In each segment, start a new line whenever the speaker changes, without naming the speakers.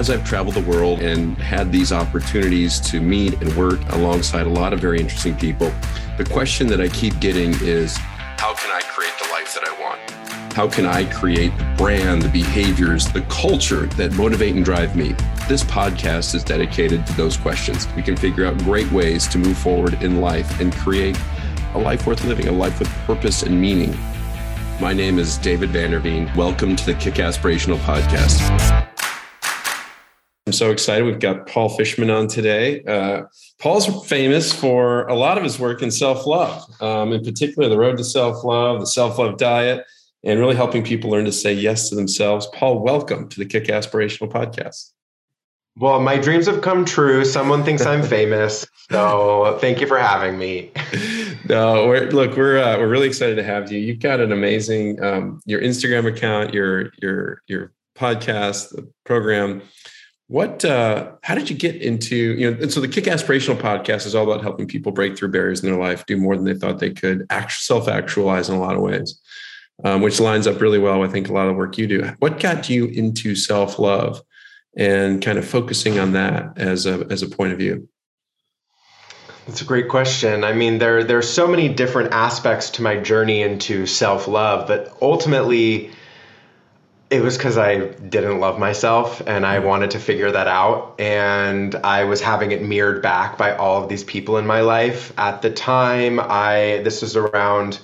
as I've traveled the world and had these opportunities to meet and work alongside a lot of very interesting people, the question that I keep getting is how can I create the life that I want? How can I create the brand, the behaviors, the culture that motivate and drive me? This podcast is dedicated to those questions. We can figure out great ways to move forward in life and create a life worth living, a life with purpose and meaning. My name is David Vanderveen. Welcome to the Kick Aspirational Podcast. I'm so excited. We've got Paul Fishman on today. Uh, Paul's famous for a lot of his work in self love, um, in particular, the road to self love, the self love diet, and really helping people learn to say yes to themselves. Paul, welcome to the Kick Aspirational Podcast.
Well, my dreams have come true. Someone thinks I'm famous, so thank you for having me.
no, we're, look, we're uh, we're really excited to have you. You've got an amazing um, your Instagram account, your your your podcast, the program what? Uh, how did you get into you know? And so the Kick Aspirational podcast is all about helping people break through barriers in their life, do more than they thought they could, act, self-actualize in a lot of ways, um, which lines up really well. I think a lot of the work you do. What got you into self-love and kind of focusing on that as a as a point of view?
That's a great question. I mean, there there are so many different aspects to my journey into self-love, but ultimately it was because I didn't love myself and I wanted to figure that out. And I was having it mirrored back by all of these people in my life. At the time, I this was around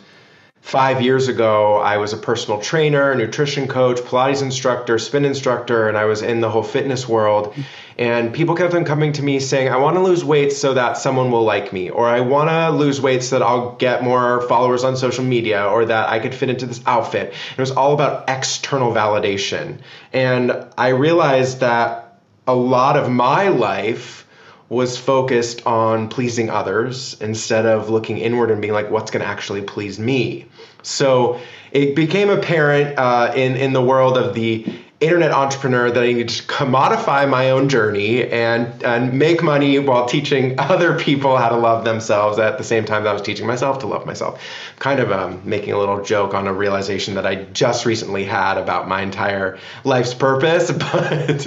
five years ago, I was a personal trainer, nutrition coach, Pilates instructor, spin instructor, and I was in the whole fitness world. And people kept on coming to me saying, I want to lose weight so that someone will like me, or I want to lose weight so that I'll get more followers on social media, or that I could fit into this outfit. It was all about external validation. And I realized that a lot of my life was focused on pleasing others instead of looking inward and being like, what's going to actually please me? So it became apparent uh, in, in the world of the internet entrepreneur that I need to commodify my own journey and, and make money while teaching other people how to love themselves at the same time that I was teaching myself to love myself. Kind of um, making a little joke on a realization that I just recently had about my entire life's purpose, but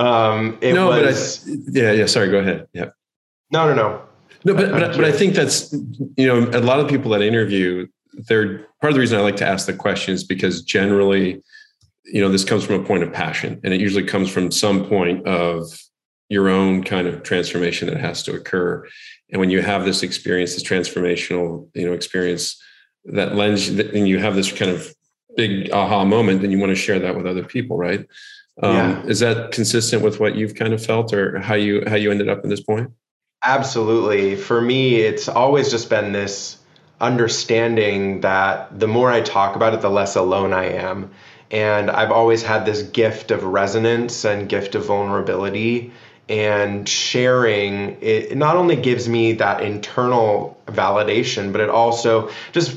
um, it
no,
was.
But I, yeah, yeah. Sorry, go ahead. Yeah.
No, no, no.
No, but, but, but I think that's, you know, a lot of people that interview, they're part of the reason I like to ask the questions because generally, you know this comes from a point of passion and it usually comes from some point of your own kind of transformation that has to occur. And when you have this experience this transformational you know experience that lends and you have this kind of big aha moment then you want to share that with other people right? Um, yeah. is that consistent with what you've kind of felt or how you how you ended up in this point?
Absolutely. For me it's always just been this understanding that the more i talk about it the less alone i am and I've always had this gift of resonance and gift of vulnerability. And sharing it not only gives me that internal validation, but it also just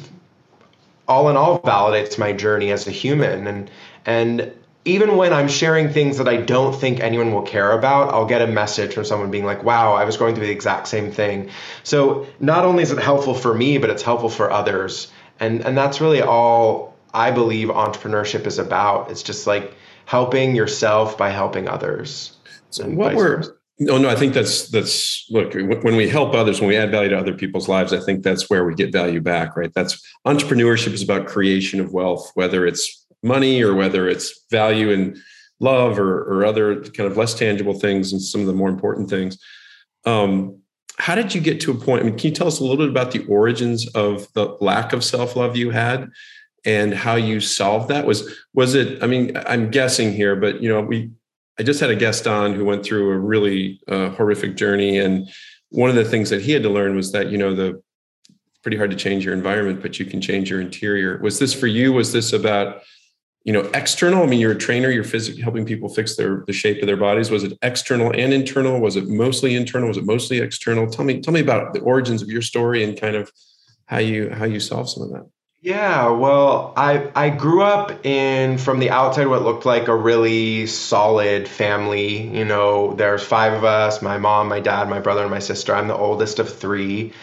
all in all validates my journey as a human. And and even when I'm sharing things that I don't think anyone will care about, I'll get a message from someone being like, wow, I was going through the exact same thing. So not only is it helpful for me, but it's helpful for others. And and that's really all I believe entrepreneurship is about. It's just like helping yourself by helping others.
So what we're no, no, I think that's that's look when we help others, when we add value to other people's lives, I think that's where we get value back, right? That's entrepreneurship is about creation of wealth, whether it's money or whether it's value and love or, or other kind of less tangible things and some of the more important things. Um, how did you get to a point? I mean, can you tell us a little bit about the origins of the lack of self love you had, and how you solved that was was it i mean i'm guessing here but you know we i just had a guest on who went through a really uh, horrific journey. And one of the things that he had to learn was that you know the pretty hard to change your environment but you can change your interior. Was this for you? Was this about you know external? I mean you're a trainer you're physically helping people fix their the shape of their bodies. Was it external and internal? Was it mostly internal? Was it mostly external? Tell me tell me about the origins of your story and kind of how you how you solve some of that
yeah, well, I I grew up in from the outside what looked like a really solid family. You know, there's five of us, my mom, my dad, my brother, and my sister. I'm the oldest of three.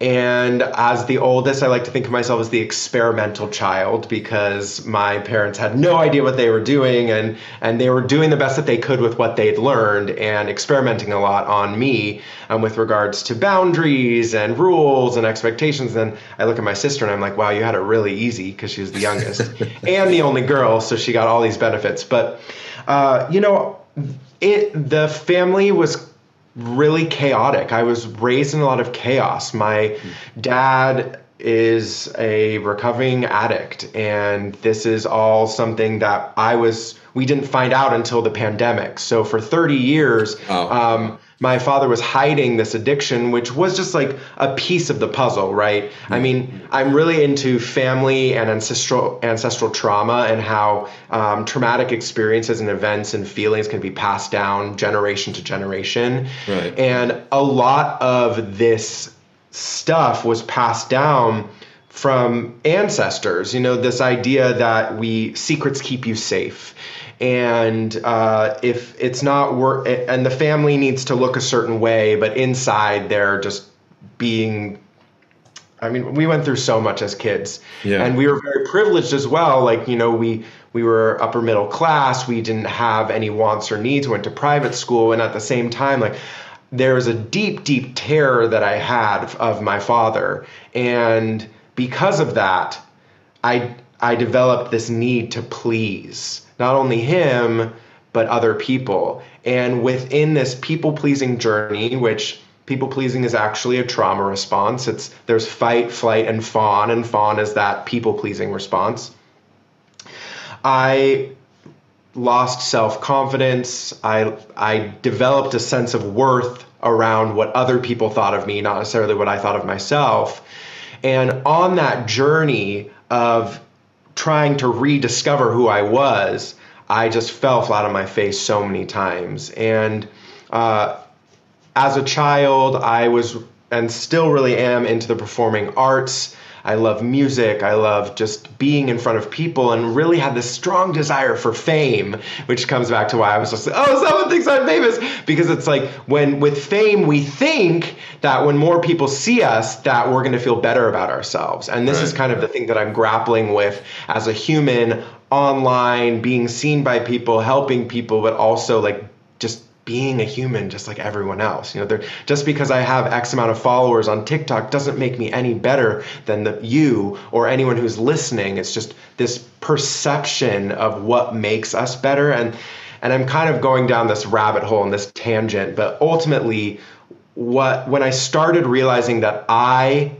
And as the oldest, I like to think of myself as the experimental child because my parents had no idea what they were doing and, and they were doing the best that they could with what they'd learned and experimenting a lot on me um, with regards to boundaries and rules and expectations. And I look at my sister and I'm like, wow, you had it really easy because she was the youngest and the only girl. So she got all these benefits. But, uh, you know, it, the family was really chaotic. I was raised in a lot of chaos. My dad is a recovering addict and this is all something that I was we didn't find out until the pandemic. So for 30 years oh. um, my father was hiding this addiction, which was just like a piece of the puzzle, right? Mm-hmm. I mean, I'm really into family and ancestral ancestral trauma and how um, traumatic experiences and events and feelings can be passed down generation to generation. Right. And a lot of this stuff was passed down from ancestors. You know, this idea that we secrets keep you safe. And uh, if it's not work and the family needs to look a certain way but inside they're just being i mean we went through so much as kids. Yeah. and we were very privileged as well. Like you know we we were upper middle class. We didn't have any wants or needs. We went to private school. And at the same time like there was a deep deep terror that i had of my father. And because of that i i developed this need to please not only him, but other people. And within this people pleasing journey, which people pleasing is actually a trauma response, it's there's fight, flight, and fawn, and fawn is that people pleasing response. I lost self confidence. I I developed a sense of worth around what other people thought of me, not necessarily what I thought of myself. And on that journey of trying to rediscover who I was, I just fell flat on my face so many times. And uh, as a child, I was and still really am into the performing arts. I love music. I love just being in front of people and really had this strong desire for fame, which comes back to why I was just like, oh, someone thinks I'm famous. Because it's like when with fame, we think that when more people see us, that we're going to feel better about ourselves. And this right. is kind of the thing that I'm grappling with as a human online, being seen by people, helping people, but also like just being a human just like everyone else. You know, just because I have X amount of followers on TikTok doesn't make me any better than the, you or anyone who's listening. It's just this perception of what makes us better. And and I'm kind of going down this rabbit hole and this tangent, but ultimately what when I started realizing that I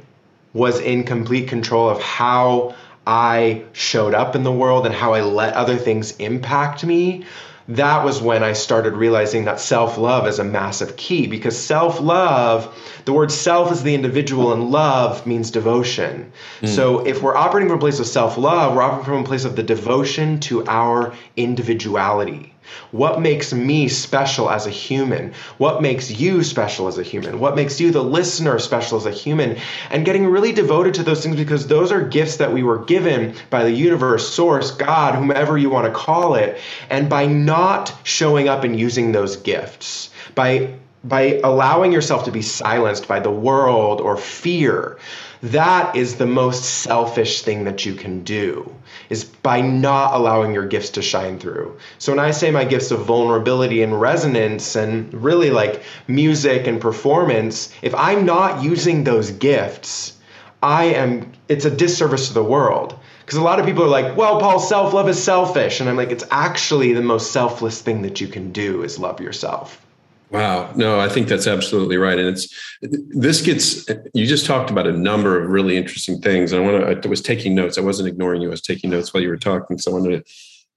was in complete control of how I showed up in the world and how I let other things impact me that was when I started realizing that self love is a massive key because self love, the word self is the individual and love means devotion. Mm. So if we're operating from a place of self love, we're operating from a place of the devotion to our individuality. What makes me special as a human? What makes you special as a human? What makes you, the listener, special as a human? And getting really devoted to those things because those are gifts that we were given by the universe, source, God, whomever you want to call it. And by not showing up and using those gifts, by by allowing yourself to be silenced by the world or fear, that is the most selfish thing that you can do is by not allowing your gifts to shine through. So when I say my gifts of vulnerability and resonance and really like music and performance, if I'm not using those gifts, I am it's a disservice to the world. Because a lot of people are like, well, Paul, self love is selfish. And I'm like, it's actually the most selfless thing that you can do is love yourself.
Wow. No, I think that's absolutely right. And it's this gets you just talked about a number of really interesting things. And I want to I was taking notes. I wasn't ignoring you. I was taking notes while you were talking. So I wanted to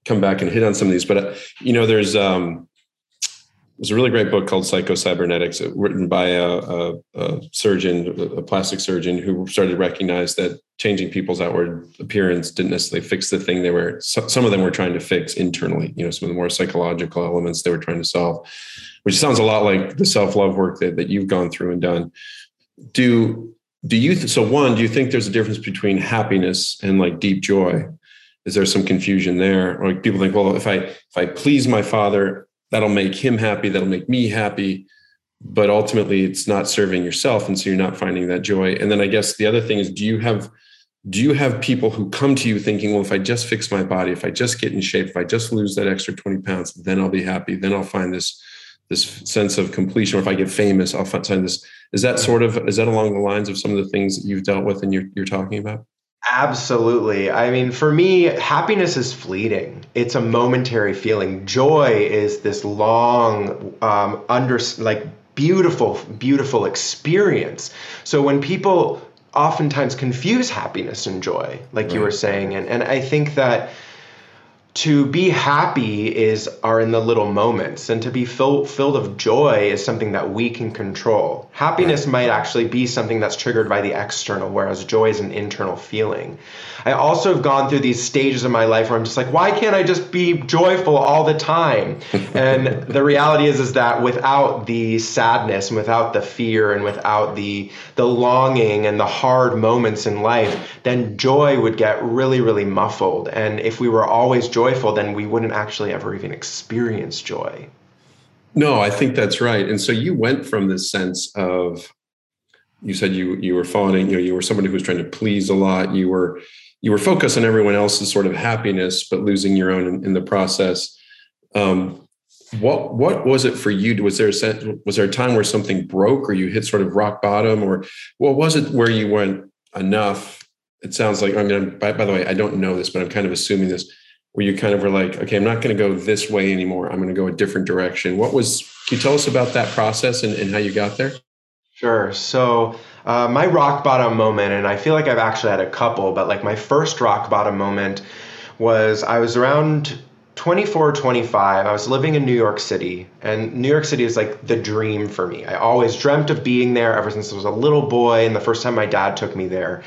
come back and hit on some of these. But uh, you know, there's um there's a really great book called Psycho-Cybernetics, uh, written by a, a, a, surgeon, a plastic surgeon, who started to recognize that changing people's outward appearance didn't necessarily fix the thing they were. Some of them were trying to fix internally. You know, some of the more psychological elements they were trying to solve which sounds a lot like the self love work that, that you've gone through and done. Do do you th- so one? Do you think there's a difference between happiness and like deep joy? Is there some confusion there? Or like people think, well, if I if I please my father, that'll make him happy. That'll make me happy. but ultimately it's not serving yourself and so you're not finding that joy and then i guess the other thing is do you have do you have people who come to you thinking well if i just fix my body if i just get in shape if i just lose that extra 20 pounds then i'll be happy then i'll find this this sense of completion or if i get famous i'll find this is that sort of is that along the lines of some of the things that you've dealt with and you're, you're talking about
Absolutely. I mean, for me, happiness is fleeting. It's a momentary feeling. Joy is this long, um, under like beautiful, beautiful experience. So when people oftentimes confuse happiness and joy, like right. you were saying, and and I think that to be happy is are in the little moments and to be fill, filled of joy is something that we can control. Happiness might actually be something that's triggered by the external whereas joy is an internal feeling. I also have gone through these stages of my life where i'm just like why can't i just be joyful all the time? And the reality is is that without the sadness and without the fear and without the the longing and the hard moments in life then joy would get really really muffled. And if we were always joyful joyful, then we wouldn't actually ever even experience joy.
No, I think that's right. And so you went from this sense of you said you you were falling, you know, you were somebody who was trying to please a lot. You were you were focused on everyone else's sort of happiness, but losing your own in, in the process. Um, what what was it for you? Was there a sense, was there a time where something broke, or you hit sort of rock bottom, or what was it where you went enough? It sounds like I mean, by, by the way, I don't know this, but I'm kind of assuming this where you kind of were like, okay, I'm not going to go this way anymore. I'm going to go a different direction. What was, can you tell us about that process and, and how you got there?
Sure. So, uh, my rock bottom moment, and I feel like I've actually had a couple, but like my first rock bottom moment was I was around 24, 25. I was living in New York City, and New York City is like the dream for me. I always dreamt of being there ever since I was a little boy, and the first time my dad took me there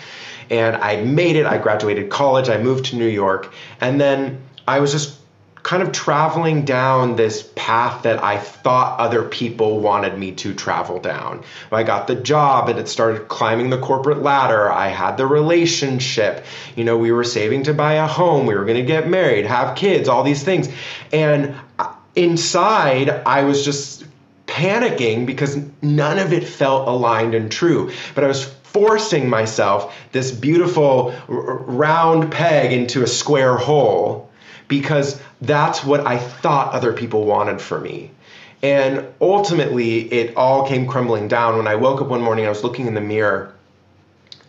and I made it. I graduated college. I moved to New York. And then I was just kind of traveling down this path that I thought other people wanted me to travel down. I got the job and it started climbing the corporate ladder. I had the relationship. You know, we were saving to buy a home. We were going to get married, have kids, all these things. And inside, I was just panicking because none of it felt aligned and true. But I was forcing myself this beautiful round peg into a square hole because that's what I thought other people wanted for me. And ultimately, it all came crumbling down when I woke up one morning. I was looking in the mirror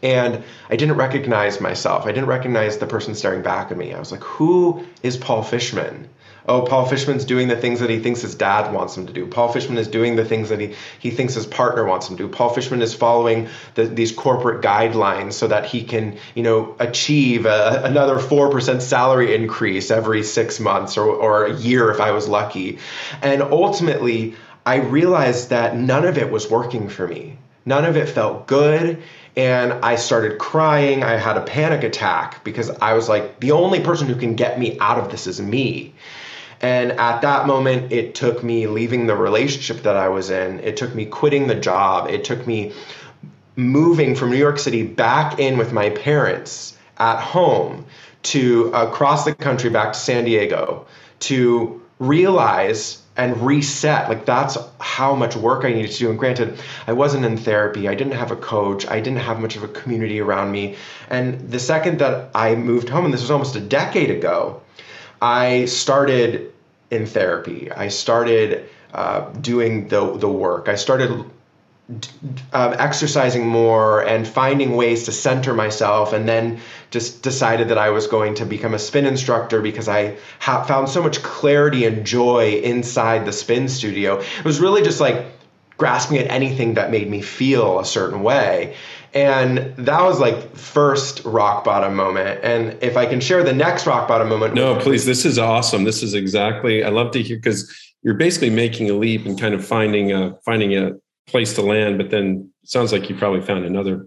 and I didn't recognize myself. I didn't recognize the person staring back at me. I was like, who is Paul Fishman? Oh, Paul Fishman's doing the things that he thinks his dad wants him to do. Paul Fishman is doing the things that he, he thinks his partner wants him to do. Paul Fishman is following the, these corporate guidelines so that he can, you know, achieve a, another 4% salary increase every six months or, or a year if I was lucky. And ultimately, I realized that none of it was working for me. None of it felt good and I started crying. I had a panic attack because I was like, the only person who can get me out of this is me. And at that moment, it took me leaving the relationship that I was in. It took me quitting the job. It took me moving from New York City back in with my parents at home to across the country back to San Diego to realize and reset. Like that's how much work I needed to do. And granted, I wasn't in therapy. I didn't have a coach. I didn't have much of a community around me. And the second that I moved home, and this was almost a decade ago, I started in therapy. I started uh, doing the the work. I started uh, exercising more and finding ways to center myself and then just decided that i was going to become a spin instructor because i ha- found so much clarity and joy inside the spin studio it was really just like grasping at anything that made me feel a certain way and that was like first rock bottom moment. And if I can share the next rock bottom moment.
No, please. This is awesome. This is exactly, I love to hear because you're basically making a leap and kind of finding a, finding a place to land, but then sounds like you probably found another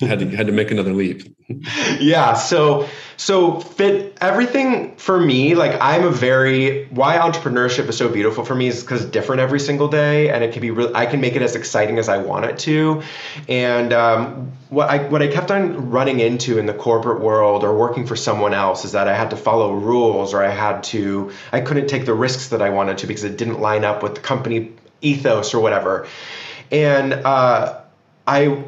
had to had to make another leap.
yeah. So so fit everything for me. Like I'm a very why entrepreneurship is so beautiful for me is because different every single day, and it can be real. I can make it as exciting as I want it to. And um, what I what I kept on running into in the corporate world or working for someone else is that I had to follow rules or I had to I couldn't take the risks that I wanted to because it didn't line up with the company ethos or whatever. And uh, I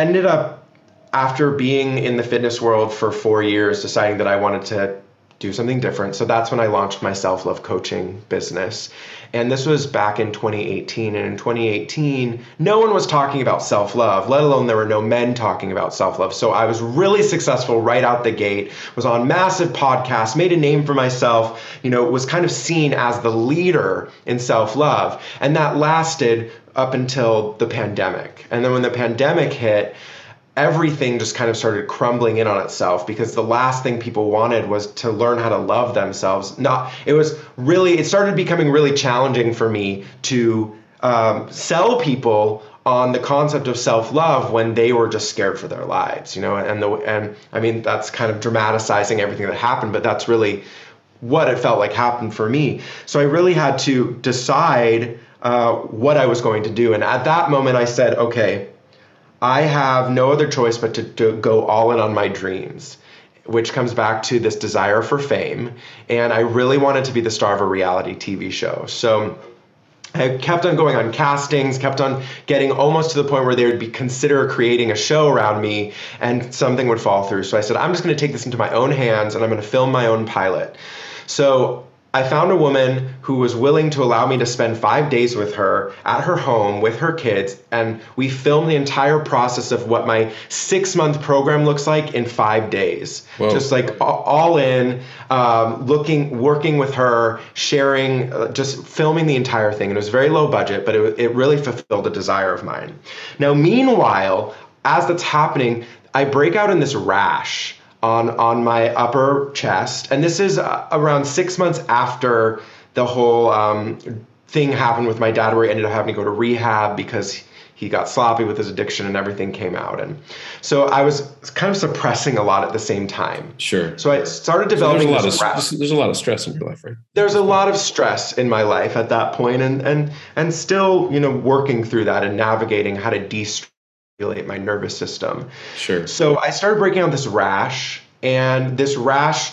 ended up, after being in the fitness world for four years, deciding that I wanted to do something different. So that's when I launched my self love coaching business. And this was back in 2018. And in 2018, no one was talking about self love, let alone there were no men talking about self love. So I was really successful right out the gate, was on massive podcasts, made a name for myself, you know, was kind of seen as the leader in self love. And that lasted up until the pandemic. And then when the pandemic hit, everything just kind of started crumbling in on itself because the last thing people wanted was to learn how to love themselves. Not it was really it started becoming really challenging for me to um, sell people on the concept of self-love when they were just scared for their lives, you know. And the and I mean that's kind of dramatizing everything that happened, but that's really what it felt like happened for me. So I really had to decide uh, what I was going to do, and at that moment I said, okay I have no other choice but to, to go all in on my dreams which comes back to this desire for fame. And I really wanted to be the star of a reality TV show. So I kept on going on castings, kept on getting almost to the point where they would be consider creating a show around me and something would fall through. So I said, I'm just going to take this into my own hands and I'm going to film my own pilot. So I found a woman who was willing to allow me to spend five days with her at her home with her kids, and we filmed the entire process of what my six month program looks like in five days. Whoa. Just like all in, um, looking, working with her, sharing, uh, just filming the entire thing. And it was very low budget, but it, it really fulfilled a desire of mine. Now, meanwhile, as that's happening, I break out in this rash on on my upper chest, and this is uh, around six months after the whole um, thing happened with my dad, where he ended up having to go to rehab because he got sloppy with his addiction and everything came out. And so I was kind of suppressing a lot at the same time.
Sure.
So I started developing.
So there's, a lot of, there's a lot of stress in your life, right?
There's a lot of stress in my life at that point, and and and still, you know, working through that and navigating how to de-stress my nervous system.
Sure.
So I started breaking out this rash, and this rash,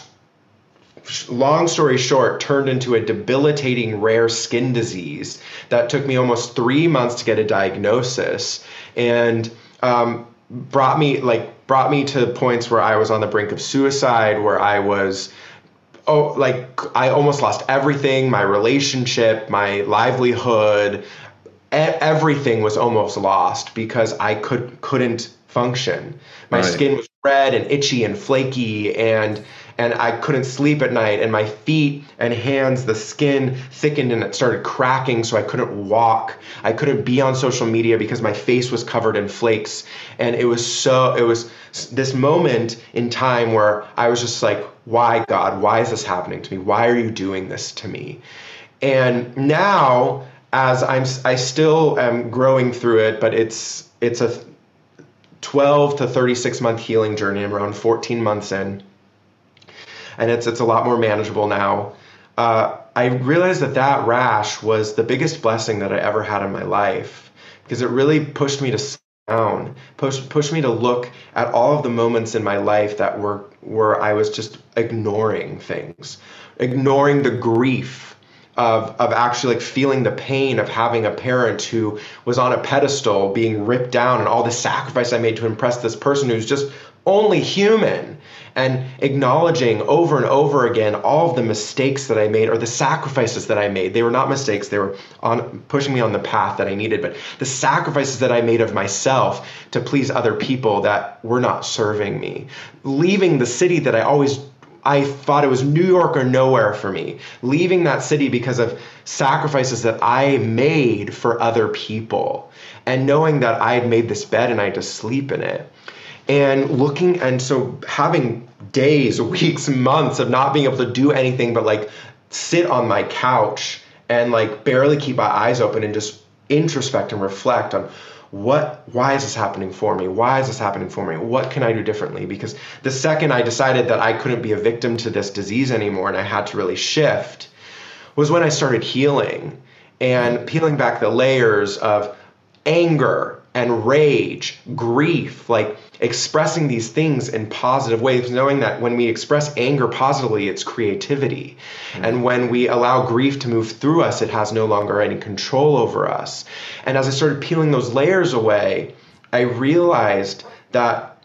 long story short, turned into a debilitating rare skin disease that took me almost three months to get a diagnosis, and um, brought me like brought me to points where I was on the brink of suicide, where I was oh like I almost lost everything, my relationship, my livelihood, everything was almost lost because I could couldn't function. My right. skin was red and itchy and flaky and and I couldn't sleep at night and my feet and hands the skin thickened and it started cracking so I couldn't walk. I couldn't be on social media because my face was covered in flakes and it was so it was this moment in time where I was just like why God, why is this happening to me? Why are you doing this to me? And now as I'm I still am growing through it, but it's it's a 12 to 36 month healing journey. I'm around 14 months in, and it's it's a lot more manageable now. Uh, I realized that that rash was the biggest blessing that I ever had in my life because it really pushed me to down, pushed pushed me to look at all of the moments in my life that were where I was just ignoring things, ignoring the grief of of actually like feeling the pain of having a parent who was on a pedestal being ripped down and all the sacrifice I made to impress this person who's just only human and acknowledging over and over again all of the mistakes that I made or the sacrifices that I made. They were not mistakes, they were on pushing me on the path that I needed, but the sacrifices that I made of myself to please other people that were not serving me. Leaving the city that I always I thought it was New York or nowhere for me. Leaving that city because of sacrifices that I made for other people. And knowing that I had made this bed and I had to sleep in it. And looking, and so having days, weeks, months of not being able to do anything but like sit on my couch and like barely keep my eyes open and just introspect and reflect on what why is this happening for me? Why is this happening for me? What can i do differently? Because the second i decided that i couldn't be a victim to this disease anymore and i had to really shift was when i started healing and peeling back the layers of anger and rage grief like expressing these things in positive ways, knowing that when we express anger positively, it's creativity. Mm-hmm. And when we allow grief to move through us, it has no longer any control over us. And as I started peeling those layers away, I realized that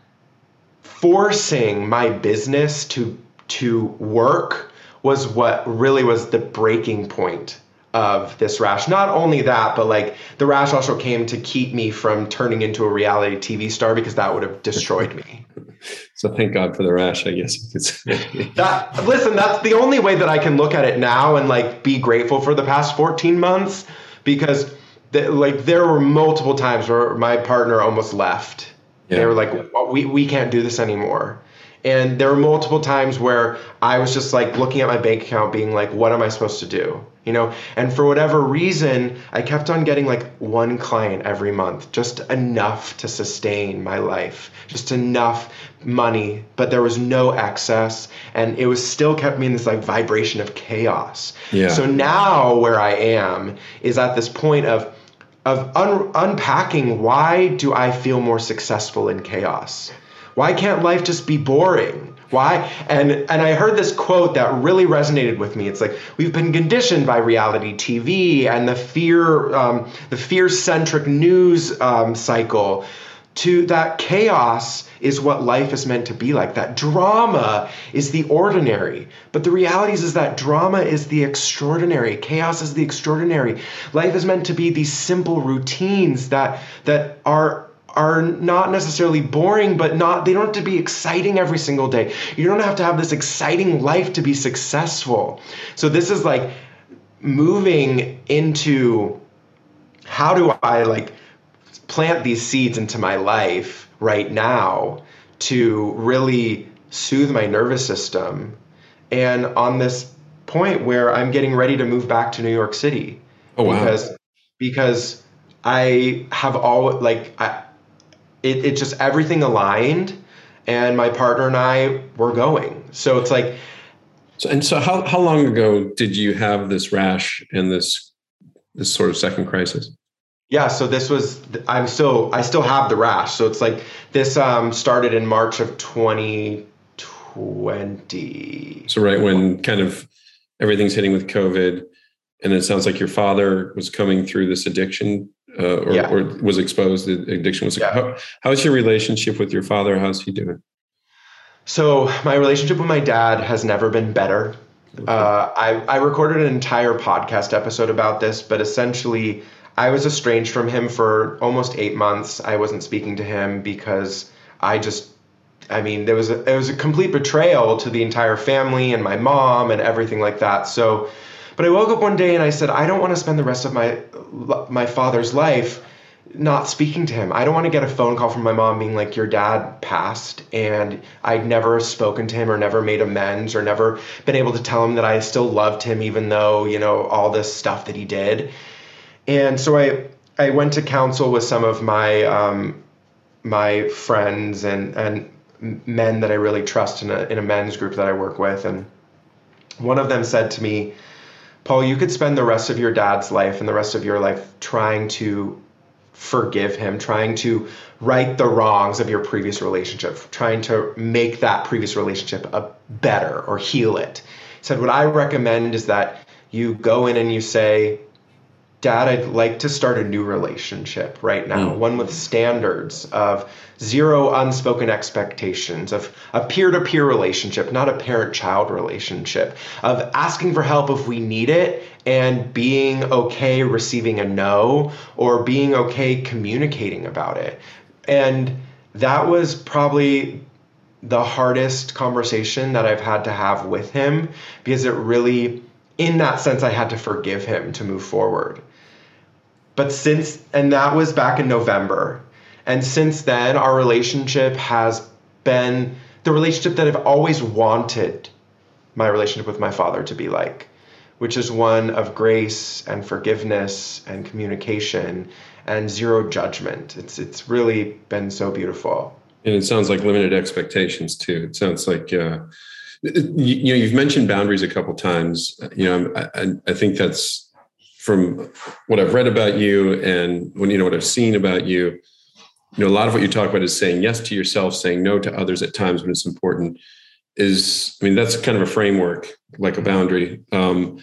forcing my business to to work was what really was the breaking point of this rash. Not only that, but like the rash also came to keep me from turning into a reality TV star because that would have destroyed me.
so thank God for the rash, I guess
that listen, that's the only way that I can look at it now and like be grateful for the past 14 months because the, like there were multiple times where my partner almost left. Yeah. They were like, we, we can't do this anymore. And there were multiple times where I was just like looking at my bank account, being like, what am I supposed to do? You know, and for whatever reason, I kept on getting like one client every month, just enough to sustain my life, just enough money, but there was no excess. And it was still kept me in this like vibration of chaos. Yeah. So now where I am is at this point of, of un- unpacking why do I feel more successful in chaos? Why can't life just be boring? Why? And and I heard this quote that really resonated with me. It's like we've been conditioned by reality TV and the fear, um, the fear-centric news um, cycle, to that chaos is what life is meant to be like. That drama is the ordinary, but the reality is, is that drama is the extraordinary. Chaos is the extraordinary. Life is meant to be these simple routines that that are are not necessarily boring, but not they don't have to be exciting every single day. You don't have to have this exciting life to be successful. So this is like moving into how do I like plant these seeds into my life right now to really soothe my nervous system and on this point where I'm getting ready to move back to New York City.
Oh wow.
Because because I have all like I it, it just everything aligned and my partner and I were going. So it's like
so, and so how how long ago did you have this rash and this this sort of second crisis?
Yeah, so this was I'm still I still have the rash. So it's like this um started in March of 2020.
So right when kind of everything's hitting with COVID and it sounds like your father was coming through this addiction uh, or, yeah. or, was exposed to addiction was yeah. how, how's your relationship with your father how's he doing
so my relationship with my dad has never been better okay. uh, I, I recorded an entire podcast episode about this but essentially i was estranged from him for almost eight months i wasn't speaking to him because i just I mean, there was a, it was a complete betrayal to the entire family and my mom and everything like that. So but I woke up one day and I said, I don't want to spend the rest of my my father's life not speaking to him. I don't want to get a phone call from my mom being like, Your dad passed, and I'd never spoken to him or never made amends or never been able to tell him that I still loved him, even though, you know, all this stuff that he did. And so I I went to counsel with some of my um, my friends and and men that I really trust in a in a men's group that I work with. And one of them said to me, Paul, you could spend the rest of your dad's life and the rest of your life trying to forgive him, trying to right the wrongs of your previous relationship, trying to make that previous relationship a better or heal it. He said, What I recommend is that you go in and you say, Dad, I'd like to start a new relationship right now, mm. one with standards of zero unspoken expectations, of a peer to peer relationship, not a parent child relationship, of asking for help if we need it and being okay receiving a no or being okay communicating about it. And that was probably the hardest conversation that I've had to have with him because it really, in that sense, I had to forgive him to move forward but since, and that was back in November. And since then, our relationship has been the relationship that I've always wanted my relationship with my father to be like, which is one of grace and forgiveness and communication and zero judgment. It's it's really been so beautiful.
And it sounds like limited expectations too. It sounds like uh, you, you know you've mentioned boundaries a couple times. You know, I, I think that's from what I've read about you and when you know what I've seen about you, you know, a lot of what you talk about is saying yes to yourself, saying no to others at times when it's important. Is I mean, that's kind of a framework, like a boundary. Um,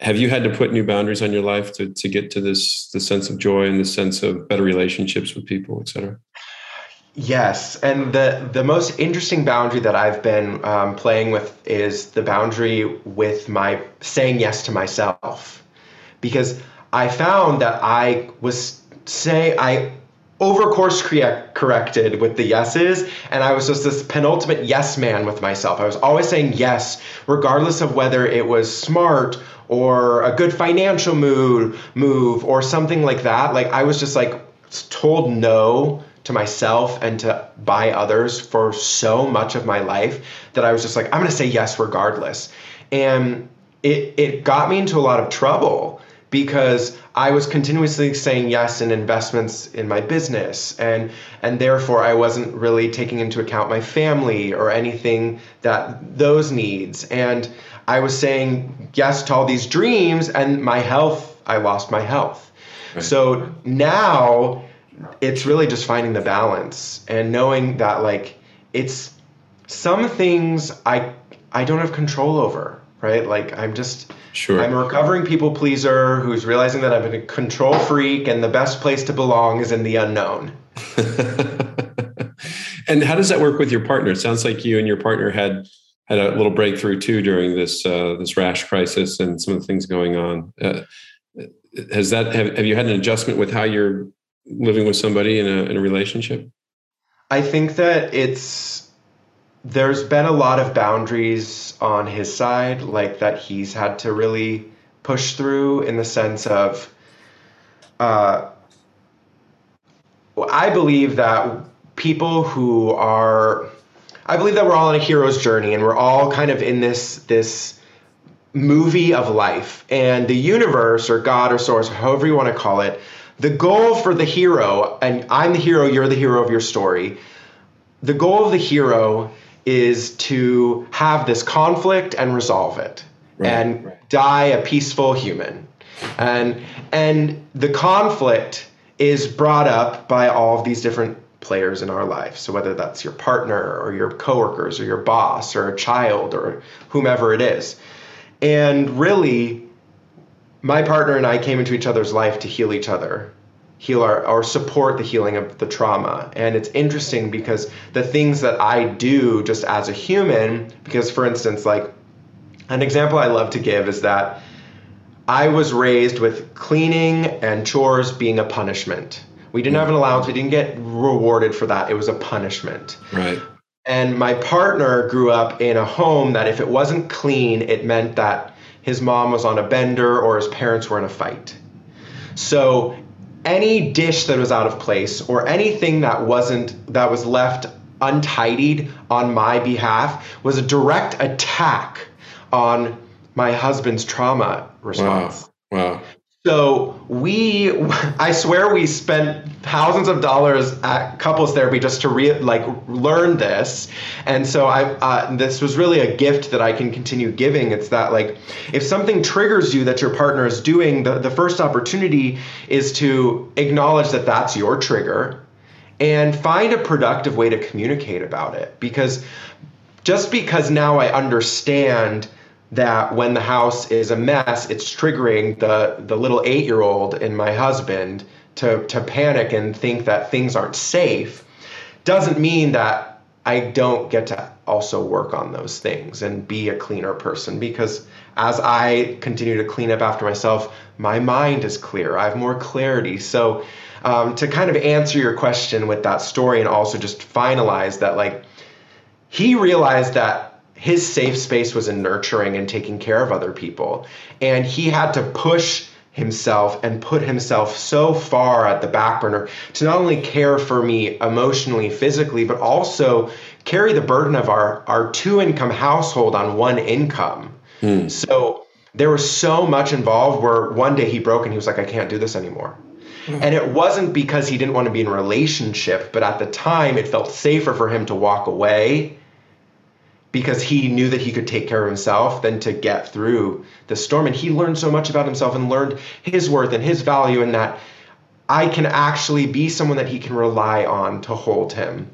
have you had to put new boundaries on your life to to get to this the sense of joy and the sense of better relationships with people, et cetera?
Yes, and the the most interesting boundary that I've been um, playing with is the boundary with my saying yes to myself, because I found that I was say I over course corrected with the yeses and i was just this penultimate yes man with myself. I was always saying yes regardless of whether it was smart or a good financial move move or something like that. Like i was just like told no to myself and to by others for so much of my life that i was just like i'm going to say yes regardless. And it it got me into a lot of trouble because I was continuously saying yes in investments in my business and and therefore I wasn't really taking into account my family or anything that those needs and I was saying yes to all these dreams and my health I lost my health. Right. So now it's really just finding the balance and knowing that like it's some things I I don't have control over, right? Like I'm just
Sure.
I'm a recovering people pleaser who's realizing that I'm a control freak and the best place to belong is in the unknown.
and how does that work with your partner? It sounds like you and your partner had had a little breakthrough too during this uh, this rash crisis and some of the things going on. Uh, has that have, have you had an adjustment with how you're living with somebody in a in a relationship?
I think that it's there's been a lot of boundaries on his side, like that he's had to really push through in the sense of, uh, I believe that people who are, I believe that we're all on a hero's journey and we're all kind of in this, this movie of life and the universe or God or source, however you want to call it, the goal for the hero, and I'm the hero, you're the hero of your story. The goal of the hero is to have this conflict and resolve it right, and right. die a peaceful human. And and the conflict is brought up by all of these different players in our life. So whether that's your partner or your coworkers or your boss or a child or whomever it is. And really my partner and I came into each other's life to heal each other heal our or support the healing of the trauma. And it's interesting because the things that I do just as a human, because for instance, like an example I love to give is that I was raised with cleaning and chores being a punishment. We didn't have an allowance, we didn't get rewarded for that. It was a punishment.
Right.
And my partner grew up in a home that if it wasn't clean, it meant that his mom was on a bender or his parents were in a fight. So any dish that was out of place or anything that wasn't that was left untidied on my behalf was a direct attack on my husband's trauma response.
Wow. wow.
So we, I swear, we spent thousands of dollars at couples therapy just to re, like learn this, and so I, uh, this was really a gift that I can continue giving. It's that like, if something triggers you that your partner is doing, the the first opportunity is to acknowledge that that's your trigger, and find a productive way to communicate about it. Because just because now I understand that when the house is a mess, it's triggering the the little eight year old in my husband to to panic and think that things aren't safe. Doesn't mean that I don't get to also work on those things and be a cleaner person because as I continue to clean up after myself, my mind is clear. I have more clarity. So um, to kind of answer your question with that story and also just finalize that like he realized that his safe space was in nurturing and taking care of other people. And he had to push himself and put himself so far at the back burner to not only care for me emotionally, physically, but also carry the burden of our, our two income household on one income. Mm. So there was so much involved where one day he broke and he was like, I can't do this anymore. Mm. And it wasn't because he didn't want to be in a relationship, but at the time it felt safer for him to walk away because he knew that he could take care of himself than to get through the storm. And he learned so much about himself and learned his worth and his value, and that I can actually be someone that he can rely on to hold him.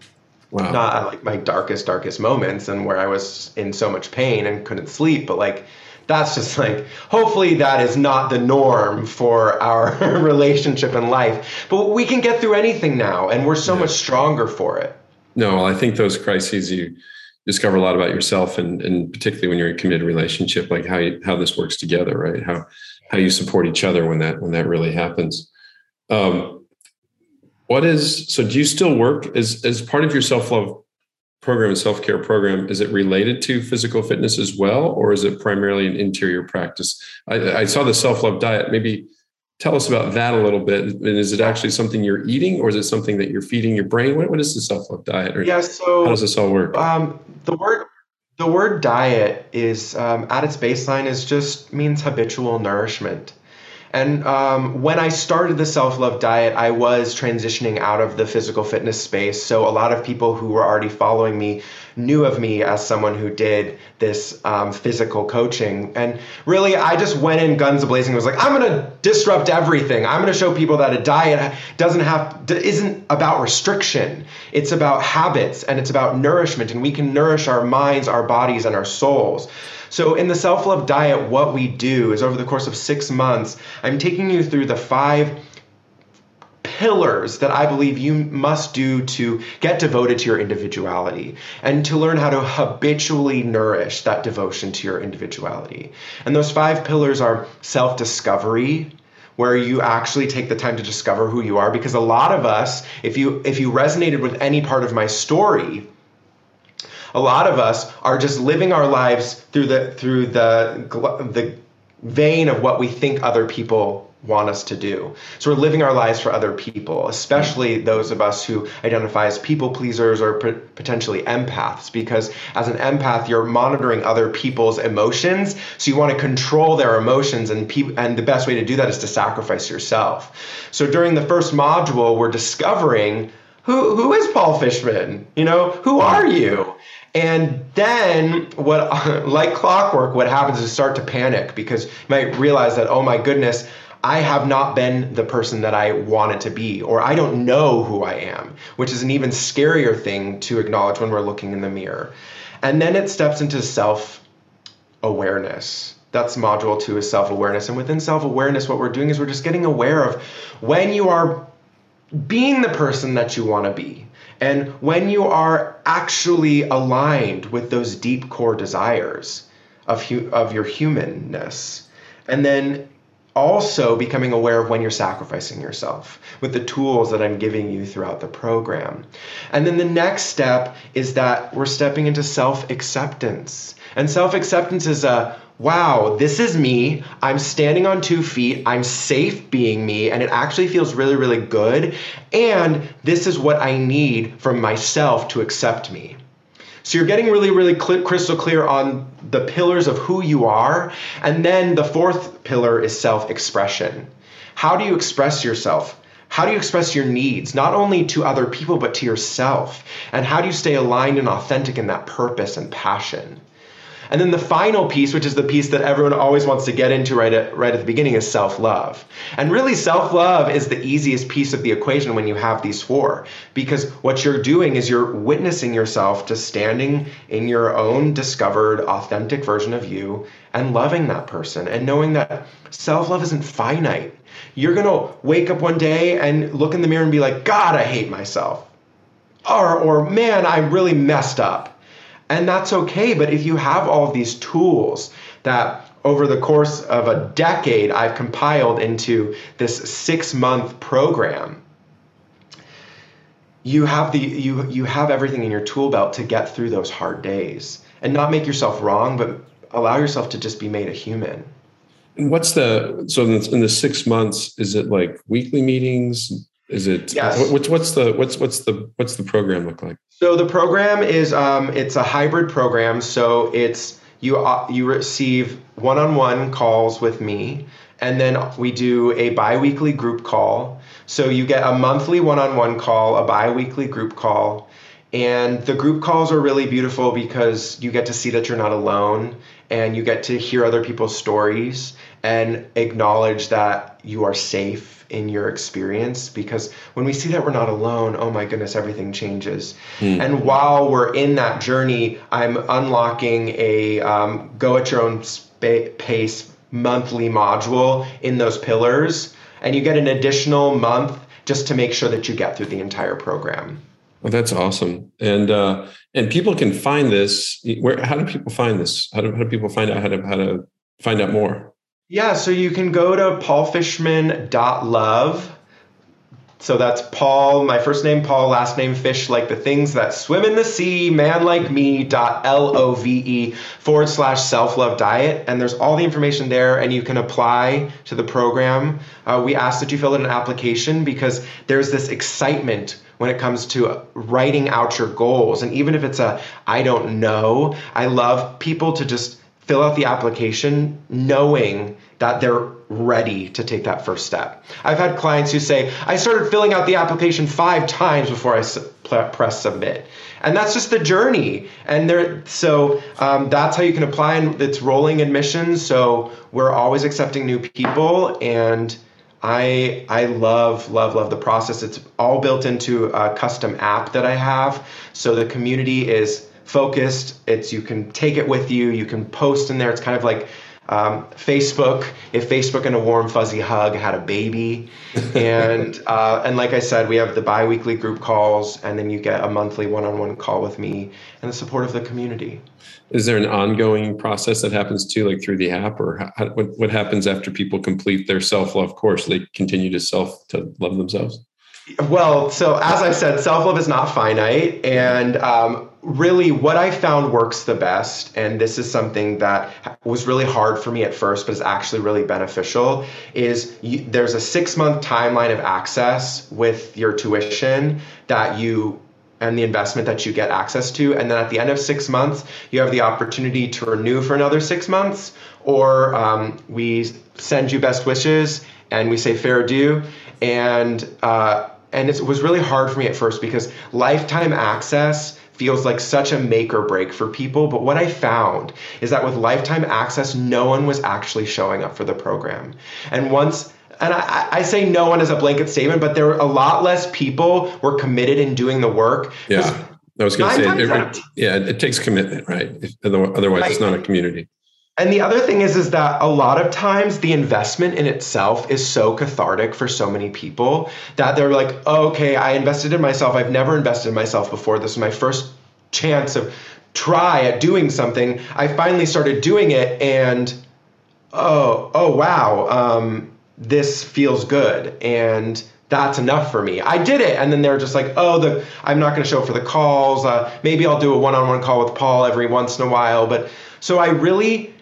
Wow. Not at like my darkest, darkest moments and where I was in so much pain and couldn't sleep, but like that's just like hopefully that is not the norm for our relationship and life. But we can get through anything now and we're so yeah. much stronger for it.
No, I think those crises you discover a lot about yourself and, and particularly when you're in a committed relationship, like how you, how this works together, right? How how you support each other when that when that really happens. Um, what is so? Do you still work as as part of your self love program and self care program? Is it related to physical fitness as well, or is it primarily an interior practice? I, I saw the self love diet. Maybe tell us about that a little bit. And is it actually something you're eating, or is it something that you're feeding your brain? What, what is the self love diet? Or
yeah. So
how does this all work?
Um, the word the word diet is um, at its baseline is just means habitual nourishment. And um, when I started the self love diet, I was transitioning out of the physical fitness space. So a lot of people who were already following me knew of me as someone who did this um, physical coaching. And really, I just went in guns blazing. Was like, I'm going to disrupt everything. I'm going to show people that a diet doesn't have isn't about restriction. It's about habits and it's about nourishment. And we can nourish our minds, our bodies, and our souls. So, in the self love diet, what we do is over the course of six months, I'm taking you through the five pillars that I believe you must do to get devoted to your individuality and to learn how to habitually nourish that devotion to your individuality. And those five pillars are self discovery, where you actually take the time to discover who you are because a lot of us if you if you resonated with any part of my story a lot of us are just living our lives through the through the the vein of what we think other people want us to do. So we're living our lives for other people, especially those of us who identify as people pleasers or potentially empaths, because as an empath, you're monitoring other people's emotions. So you want to control their emotions, and pe- and the best way to do that is to sacrifice yourself. So during the first module, we're discovering who who is Paul Fishman? You know, who are you? And then what like clockwork, what happens is start to panic because you might realize that, oh my goodness, I have not been the person that I wanted to be, or I don't know who I am, which is an even scarier thing to acknowledge when we're looking in the mirror. And then it steps into self awareness. That's module two is self awareness. And within self awareness, what we're doing is we're just getting aware of when you are being the person that you want to be and when you are actually aligned with those deep core desires of, hu- of your humanness, and then also becoming aware of when you're sacrificing yourself with the tools that I'm giving you throughout the program. And then the next step is that we're stepping into self acceptance. And self acceptance is a wow, this is me. I'm standing on two feet. I'm safe being me. And it actually feels really, really good. And this is what I need from myself to accept me. So you're getting really, really cl- crystal clear on the pillars of who you are. And then the fourth pillar is self expression. How do you express yourself? How do you express your needs, not only to other people, but to yourself? And how do you stay aligned and authentic in that purpose and passion? And then the final piece, which is the piece that everyone always wants to get into right at, right at the beginning, is self love. And really, self love is the easiest piece of the equation when you have these four, because what you're doing is you're witnessing yourself to standing in your own discovered, authentic version of you and loving that person and knowing that self love isn't finite. You're going to wake up one day and look in the mirror and be like, God, I hate myself. Or, or man, I really messed up and that's okay. But if you have all of these tools that over the course of a decade I've compiled into this six month program, you have the you you have everything in your tool belt to get through those hard days and not make yourself wrong, but allow yourself to just be made a human.
And what's the so in the, in the six months? Is it like weekly meetings? Is it yes. what's what's the what's what's the what's the program look like?
So the program is um, it's a hybrid program. So it's you uh, you receive one-on-one calls with me, and then we do a biweekly group call. So you get a monthly one-on-one call, a biweekly group call, and the group calls are really beautiful because you get to see that you're not alone and you get to hear other people's stories and acknowledge that you are safe in your experience because when we see that we're not alone oh my goodness everything changes mm. and while we're in that journey i'm unlocking a um, go at your own spa- pace monthly module in those pillars and you get an additional month just to make sure that you get through the entire program
well, that's awesome, and uh, and people can find this. Where? How do people find this? How do, how do people find out how to how to find out more?
Yeah, so you can go to paulfishman.love. So that's Paul, my first name Paul, last name Fish, like the things that swim in the sea, man like me, dot L O V E forward slash self love diet. And there's all the information there, and you can apply to the program. Uh, we ask that you fill in an application because there's this excitement when it comes to writing out your goals. And even if it's a I don't know, I love people to just fill out the application knowing that they're ready to take that first step. I've had clients who say, I started filling out the application five times before I press submit. And that's just the journey. And there, so um, that's how you can apply. And it's rolling admissions. So we're always accepting new people. And I I love love love the process. It's all built into a custom app that I have. So the community is focused. It's you can take it with you. You can post in there. It's kind of like um, Facebook. If Facebook and a warm fuzzy hug had a baby, and uh, and like I said, we have the biweekly group calls, and then you get a monthly one-on-one call with me and the support of the community.
Is there an ongoing process that happens too, like through the app, or how, what what happens after people complete their self-love course? They continue to self to love themselves.
Well, so as I said, self love is not finite. And um, really, what I found works the best, and this is something that was really hard for me at first, but is actually really beneficial, is you, there's a six month timeline of access with your tuition that you and the investment that you get access to. And then at the end of six months, you have the opportunity to renew for another six months, or um, we send you best wishes and we say fair due. And uh, and it was really hard for me at first because lifetime access feels like such a make or break for people. But what I found is that with lifetime access, no one was actually showing up for the program. And once and I, I, say no one as a blanket statement, but there were a lot less people were committed in doing the work.
Yeah. I was going to say, it, it, yeah, it takes commitment, right? Otherwise, right. it's not a community.
And the other thing is, is that a lot of times the investment in itself is so cathartic for so many people that they're like, oh, okay, I invested in myself. I've never invested in myself before. This is my first chance of try at doing something. I finally started doing it, and oh, oh wow, um, this feels good, and that's enough for me. I did it, and then they're just like, oh, the I'm not going to show up for the calls. Uh, maybe I'll do a one-on-one call with Paul every once in a while, but so I really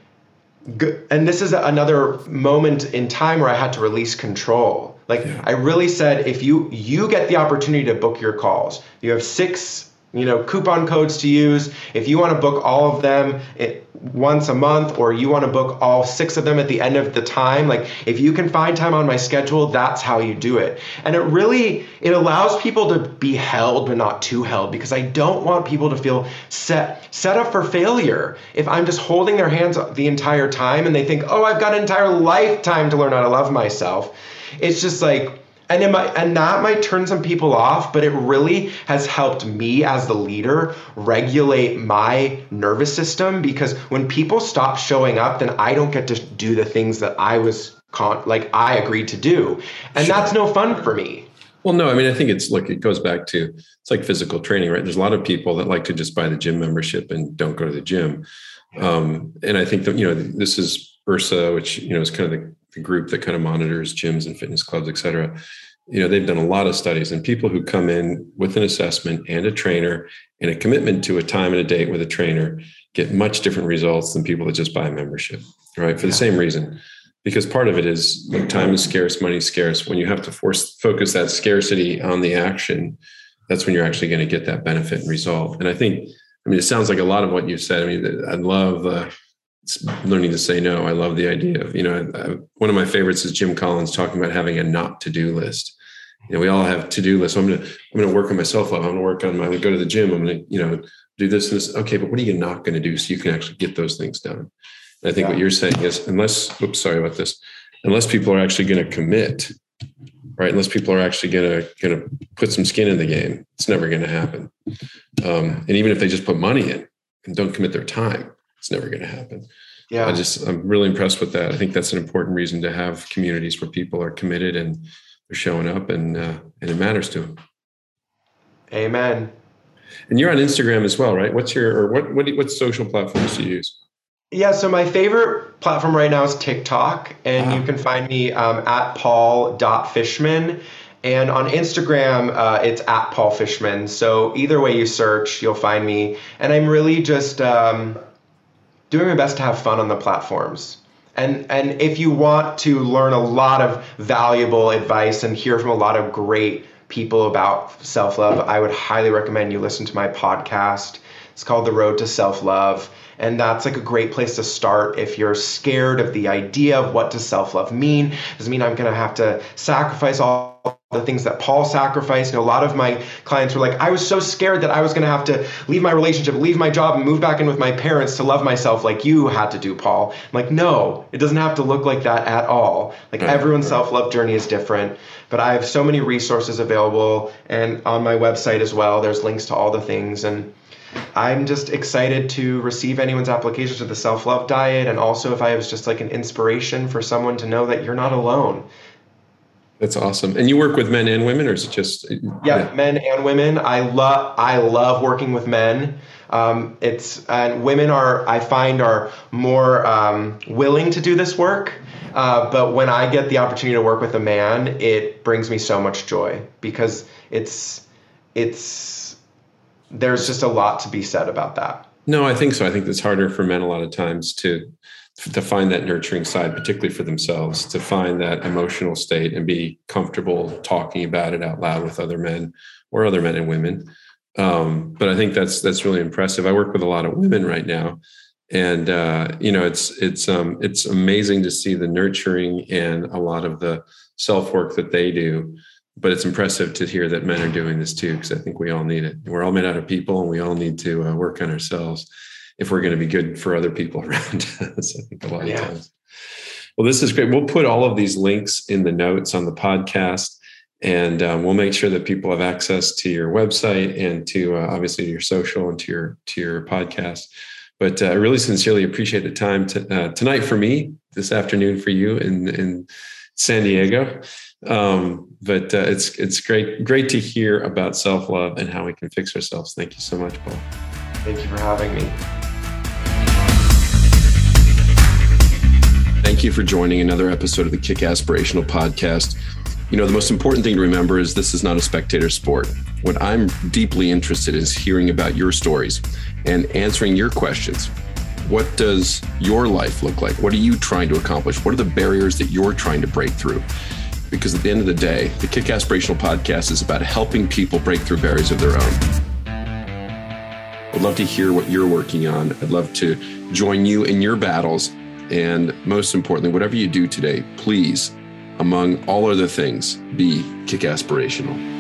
and this is another moment in time where I had to release control. Like yeah. I really said, if you you get the opportunity to book your calls, you have six you know coupon codes to use. If you want to book all of them it, once a month or you want to book all six of them at the end of the time like if you can find time on my schedule that's how you do it. And it really it allows people to be held but not too held because i don't want people to feel set set up for failure. If i'm just holding their hands the entire time and they think oh i've got an entire lifetime to learn how to love myself it's just like and it might, and that might turn some people off, but it really has helped me as the leader regulate my nervous system because when people stop showing up, then I don't get to do the things that I was con- like I agreed to do, and sure. that's no fun for me.
Well, no, I mean, I think it's like it goes back to it's like physical training, right? There's a lot of people that like to just buy the gym membership and don't go to the gym. Um, and I think that, you know, this is IHRSA, which, you know, is kind of the the group that kind of monitors gyms and fitness clubs, et cetera, you know, they've done a lot of studies and people who come in with an assessment and a trainer and a commitment to a time and a date with a trainer get much different results than people that just buy a membership, right? For yeah. the same reason. Because part of it is like time is scarce, money is scarce. When you have to force focus that scarcity on the action, that's when you're actually going to get that benefit and result. And I think, I mean, it sounds like a lot of what you said. I mean, I love uh, learning to say no. I love the idea of, you know, I, one of my favorites is Jim Collins talking about having a not to do list. You know, we all have to do lists. So I'm gonna I'm gonna work on myself. I'm gonna work on my. Gonna go to the gym. I'm gonna you know do this and this. Okay, but what are you not going to do so you can actually get those things done? And I think yeah. what you're saying is unless, oops, sorry about this, unless people are actually going to commit, right? Unless people are actually going to going to put some skin in the game, it's never going to happen. Um, and even if they just put money in and don't commit their time, it's never going to happen. Yeah, I just I'm really impressed with that. I think that's an important reason to have communities where people are committed and they're showing up and uh, and it matters to them.
Amen.
And you're on Instagram as well, right? What's your or what what what social platforms do you use?
Yeah, so my favorite platform right now is TikTok, and you ah. can find me um, at paul.fishman. And on Instagram, uh, it's at Paul Fishman. So either way you search, you'll find me. And I'm really just um, doing my best to have fun on the platforms. And, and if you want to learn a lot of valuable advice and hear from a lot of great people about self love, I would highly recommend you listen to my podcast. It's called The Road to Self Love. And that's like a great place to start if you're scared of the idea of what does self-love mean. Does it mean I'm gonna have to sacrifice all the things that Paul sacrificed. And a lot of my clients were like, I was so scared that I was going to have to leave my relationship, leave my job, and move back in with my parents to love myself like you had to do, Paul. I'm like, no, it doesn't have to look like that at all. Like everyone's self love journey is different. But I have so many resources available, and on my website as well, there's links to all the things. And I'm just excited to receive anyone's application to the self love diet. And also, if I was just like an inspiration for someone to know that you're not alone.
That's awesome. And you work with men and women, or is it just?
Yeah, yeah. men and women. I love I love working with men. Um, it's and women are I find are more um, willing to do this work. Uh, but when I get the opportunity to work with a man, it brings me so much joy because it's it's there's just a lot to be said about that.
No, I think so. I think it's harder for men a lot of times to to find that nurturing side, particularly for themselves, to find that emotional state and be comfortable talking about it out loud with other men or other men and women. Um, but I think that's that's really impressive. I work with a lot of women right now, and uh, you know, it's it's um, it's amazing to see the nurturing and a lot of the self work that they do but it's impressive to hear that men are doing this too because i think we all need it we're all made out of people and we all need to uh, work on ourselves if we're going to be good for other people around us i think a lot yeah. of times well this is great we'll put all of these links in the notes on the podcast and um, we'll make sure that people have access to your website and to uh, obviously your social and to your to your podcast but uh, i really sincerely appreciate the time to, uh, tonight for me this afternoon for you in in san diego um, but uh, it's it's great great to hear about self love and how we can fix ourselves. Thank you so much, Paul.
Thank you for having me.
You for joining another episode of the Kick Aspirational Podcast. You know, the most important thing to remember is this is not a spectator sport. What I'm deeply interested in is hearing about your stories and answering your questions. What does your life look like? What are you trying to accomplish? What are the barriers that you're trying to break through? because at the end of the day, the Kick Aspirational podcast is about helping people break through barriers of their own. I'd love to hear what you're working on. I'd love to join you in your battles. And most importantly, whatever you do today, please, among all other things, be kick aspirational.